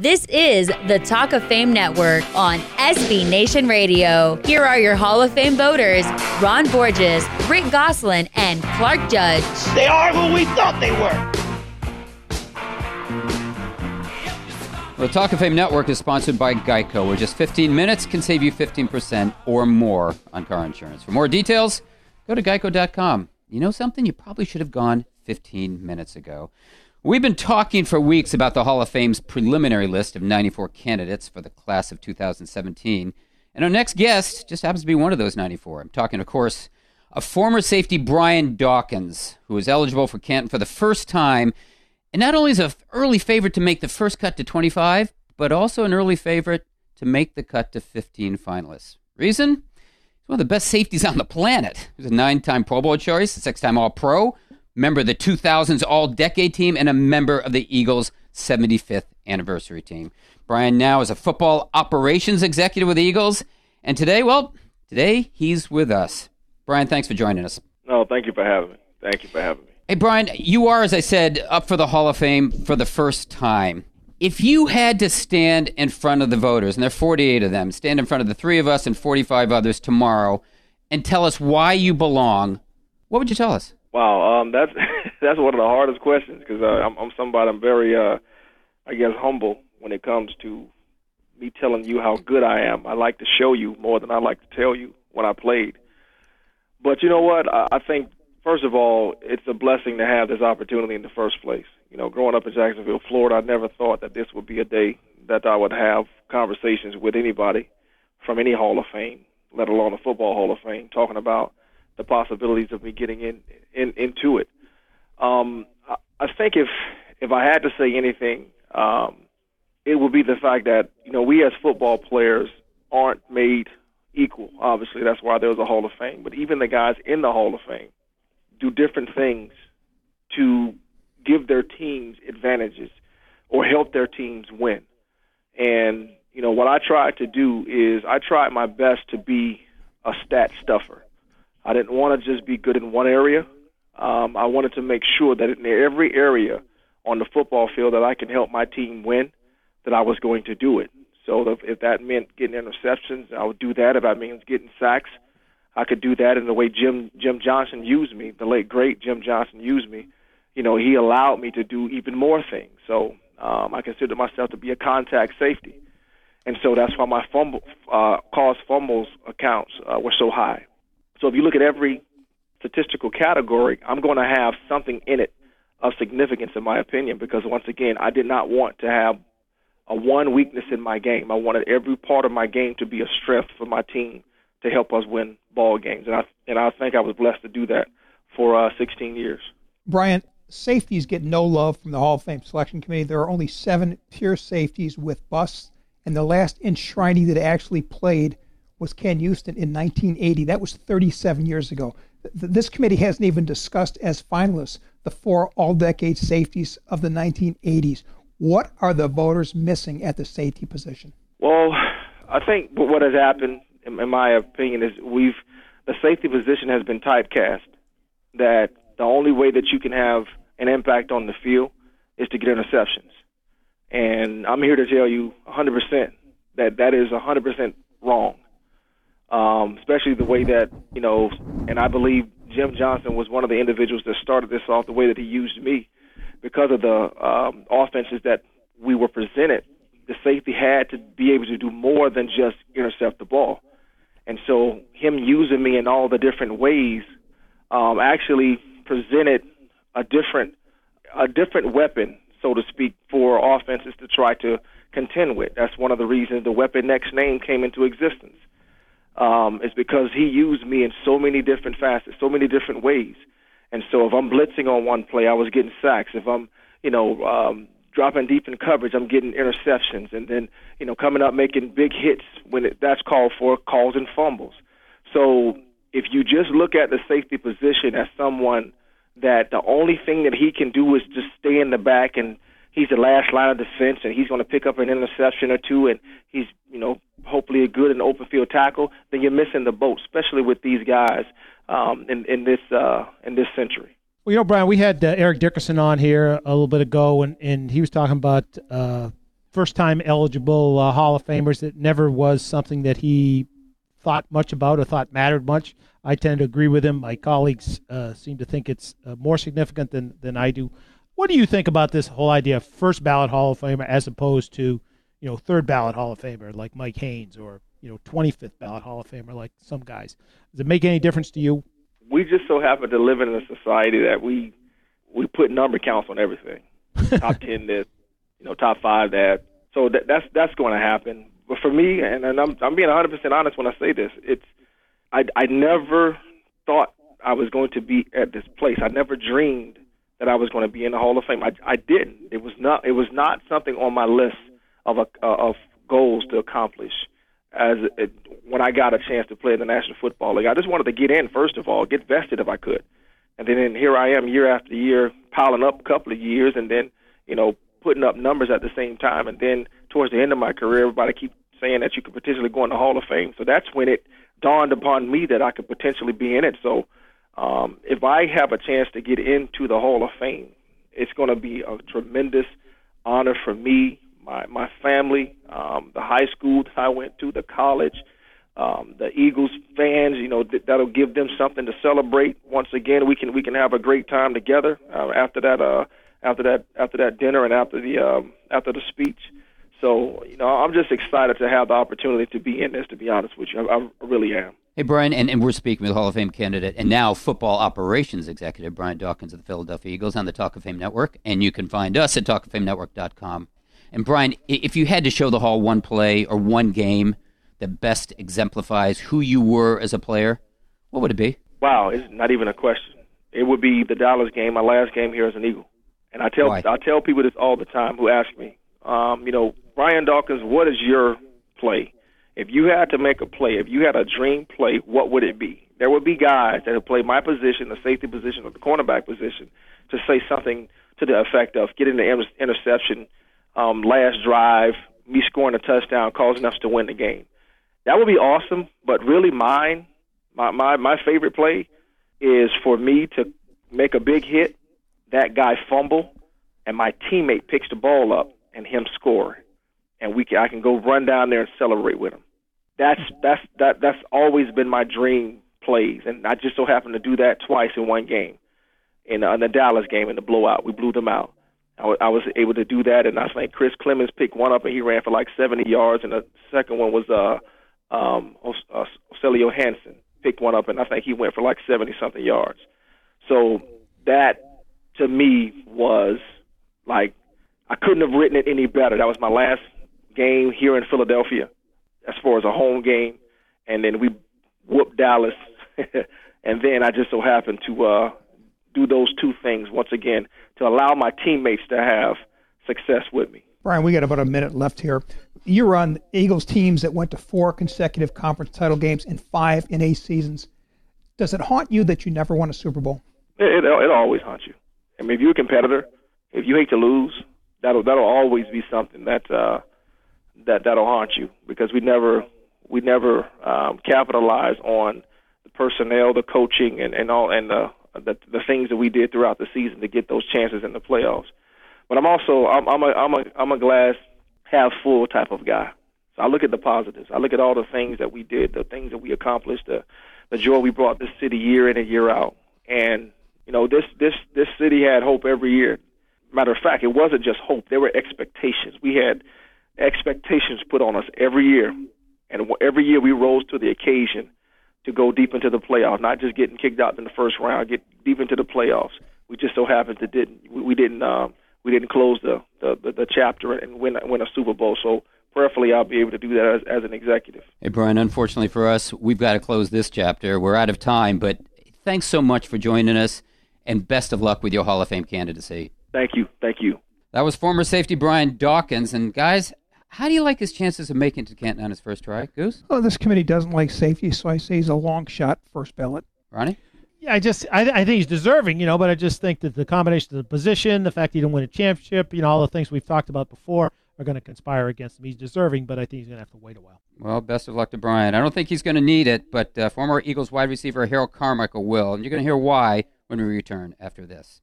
This is the Talk of Fame Network on SB Nation Radio. Here are your Hall of Fame voters Ron Borges, Rick Gosselin, and Clark Judge. They are who we thought they were. The Talk of Fame Network is sponsored by Geico, where just 15 minutes can save you 15% or more on car insurance. For more details, go to geico.com. You know something? You probably should have gone 15 minutes ago. We've been talking for weeks about the Hall of Fame's preliminary list of 94 candidates for the class of 2017. And our next guest just happens to be one of those 94. I'm talking, of course, of former safety Brian Dawkins, who is eligible for Canton for the first time, and not only is an early favorite to make the first cut to 25, but also an early favorite to make the cut to 15 finalists. Reason? He's one of the best safeties on the planet. He's a nine time Pro Bowl choice, six time All Pro, member of the 2000s All Decade team, and a member of the Eagles' 75th anniversary team. Brian now is a football operations executive with the Eagles, and today, well, today he's with us. Brian, thanks for joining us. No, thank you for having me. Thank you for having me. Hey, Brian, you are, as I said, up for the Hall of Fame for the first time. If you had to stand in front of the voters, and there are 48 of them, stand in front of the three of us and 45 others tomorrow and tell us why you belong, what would you tell us? Wow, um, that's that's one of the hardest questions because uh, I'm, I'm somebody I'm very, uh, I guess, humble when it comes to me telling you how good I am. I like to show you more than I like to tell you when I played. But you know what? I, I think first of all, it's a blessing to have this opportunity in the first place. You know, growing up in Jacksonville, Florida, I never thought that this would be a day that I would have conversations with anybody from any Hall of Fame, let alone a football Hall of Fame, talking about the possibilities of me getting in, in into it. Um, I, I think if if I had to say anything, um, it would be the fact that you know we as football players aren't made equal. Obviously, that's why there's a Hall of Fame. But even the guys in the Hall of Fame do different things to give their teams advantages or help their teams win. And you know what I tried to do is I tried my best to be a stat stuffer. I didn't want to just be good in one area. Um, I wanted to make sure that in every area on the football field that I can help my team win, that I was going to do it. So if that meant getting interceptions, I would do that. If that means getting sacks, I could do that. In the way Jim Jim Johnson used me, the late great Jim Johnson used me, you know, he allowed me to do even more things. So um, I consider myself to be a contact safety, and so that's why my fumble uh, caused fumbles accounts uh, were so high. So if you look at every statistical category, I'm going to have something in it of significance, in my opinion, because once again, I did not want to have a one weakness in my game. I wanted every part of my game to be a strength for my team to help us win ball games, and I and I think I was blessed to do that for uh, 16 years. Brian, safeties get no love from the Hall of Fame selection committee. There are only seven pure safeties with busts, and the last enshrining that actually played was Ken Houston in 1980. That was 37 years ago. This committee hasn't even discussed as finalists the four all decade safeties of the 1980s. What are the voters missing at the safety position? Well, I think what has happened, in my opinion, is we've the safety position has been typecast. That the only way that you can have an impact on the field is to get interceptions, and I'm here to tell you 100% that that is 100% wrong um, especially the way that you know, and I believe Jim Johnson was one of the individuals that started this off the way that he used me because of the um, offenses that we were presented. The safety had to be able to do more than just intercept the ball, and so him using me in all the different ways um, actually presented a different a different weapon, so to speak, for offenses to try to contend with. That's one of the reasons the Weapon X name came into existence um, is because he used me in so many different facets, so many different ways. And so if I'm blitzing on one play, I was getting sacks. If I'm, you know, um, dropping deep in coverage, I'm getting interceptions. And then, you know, coming up making big hits when it, that's called for, calls and fumbles. So if you just look at the safety position as someone that the only thing that he can do is just stay in the back and he's the last line of defense and he's going to pick up an interception or two and he's you know hopefully a good and open field tackle, then you're missing the boat, especially with these guys um, in in this uh, in this century. Well, you know, Brian, we had uh, Eric Dickerson on here a little bit ago, and, and he was talking about uh, first time eligible uh, Hall of Famers. It never was something that he thought much about or thought mattered much. I tend to agree with him. My colleagues uh, seem to think it's uh, more significant than, than I do. What do you think about this whole idea of first ballot Hall of Famer as opposed to, you know, third ballot Hall of Famer like Mike Haynes or, you know, 25th ballot Hall of Famer like some guys? Does it make any difference to you? We just so happen to live in a society that we we put number counts on everything. top 10 this, you know, top 5 that. So that, that's that's going to happen. But for me, and, and I'm I'm being 100 percent honest when I say this, it's I I never thought I was going to be at this place. I never dreamed that I was going to be in the Hall of Fame. I I didn't. It was not it was not something on my list of a uh, of goals to accomplish. As it, when I got a chance to play in the National Football League, I just wanted to get in first of all, get vested if I could, and then here I am year after year, piling up a couple of years, and then you know putting up numbers at the same time, and then towards the end of my career, everybody keep saying that you could potentially go in the Hall of Fame. So that's when it dawned upon me that I could potentially be in it. So um, if I have a chance to get into the Hall of Fame, it's going to be a tremendous honor for me, my my family, um, the high school that I went to, the college, um, the Eagles fans. You know th- that'll give them something to celebrate. Once again, we can we can have a great time together uh, after that uh, after that after that dinner and after the um, after the speech. So, you know, I'm just excited to have the opportunity to be in this, to be honest with you. I, I really am. Hey, Brian, and, and we're speaking with Hall of Fame candidate and now football operations executive Brian Dawkins of the Philadelphia Eagles on the Talk of Fame Network. And you can find us at talkoffamenetwork.com. And Brian, if you had to show the Hall one play or one game that best exemplifies who you were as a player, what would it be? Wow, it's not even a question. It would be the Dallas game, my last game here as an Eagle. And I tell Why? I tell people this all the time who ask me, um, you know, Brian Dawkins, what is your play? If you had to make a play, if you had a dream play, what would it be? There would be guys that have played my position, the safety position, or the cornerback position, to say something to the effect of getting the inter- interception, um, last drive, me scoring a touchdown, causing us to win the game. That would be awesome. But really, mine, my my my favorite play is for me to make a big hit, that guy fumble, and my teammate picks the ball up and him score, and we can, I can go run down there and celebrate with him. That's that's that that's always been my dream plays, and I just so happened to do that twice in one game, in, uh, in the Dallas game in the blowout. We blew them out. I was able to do that, and I think Chris Clemons picked one up and he ran for like 70 yards, and the second one was uh um uh, Celio Hanson picked one up, and I think he went for like 70 something yards. So that to me was like I couldn't have written it any better. That was my last game here in Philadelphia, as far as a home game, and then we whooped Dallas, and then I just so happened to uh, do those two things once again to allow my teammates to have success with me. Brian, we got about a minute left here. You were on Eagles teams that went to four consecutive conference title games and five in eight seasons. Does it haunt you that you never won a Super Bowl? It, it, it'll always haunt you. I mean, if you're a competitor, if you hate to lose, that'll that'll always be something that uh, that that'll haunt you because we never we never um, capitalize on the personnel, the coaching, and and all and the, the the things that we did throughout the season to get those chances in the playoffs. But I'm also I'm, I'm a I'm a I'm a glass half full type of guy. So I look at the positives. I look at all the things that we did, the things that we accomplished, the the joy we brought this city year in and year out. And you know, this this this city had hope every year. Matter of fact, it wasn't just hope; there were expectations. We had expectations put on us every year, and every year we rose to the occasion to go deep into the playoffs. Not just getting kicked out in the first round, get deep into the playoffs. We just so happened to didn't we, didn't um, we didn't close the, the the the chapter and win win a Super Bowl. So prayerfully, I'll be able to do that as, as an executive. Hey, Brian, unfortunately for us, we've got to close this chapter. We're out of time, but thanks so much for joining us, and best of luck with your Hall of Fame candidacy. Thank you, thank you. That was former safety Brian Dawkins. And, guys, how do you like his chances of making it to Canton on his first try? Goose? Well, this committee doesn't like safety, so I say he's a long shot first ballot. Ronnie? Yeah, I just I, I think he's deserving, you know, but I just think that the combination of the position, the fact he didn't win a championship, you know, all the things we've talked about before are going to conspire against him. He's deserving, but I think he's going to have to wait a while. Well, best of luck to Brian. I don't think he's going to need it, but uh, former Eagles wide receiver Harold Carmichael will. And you're going to hear why when we return after this.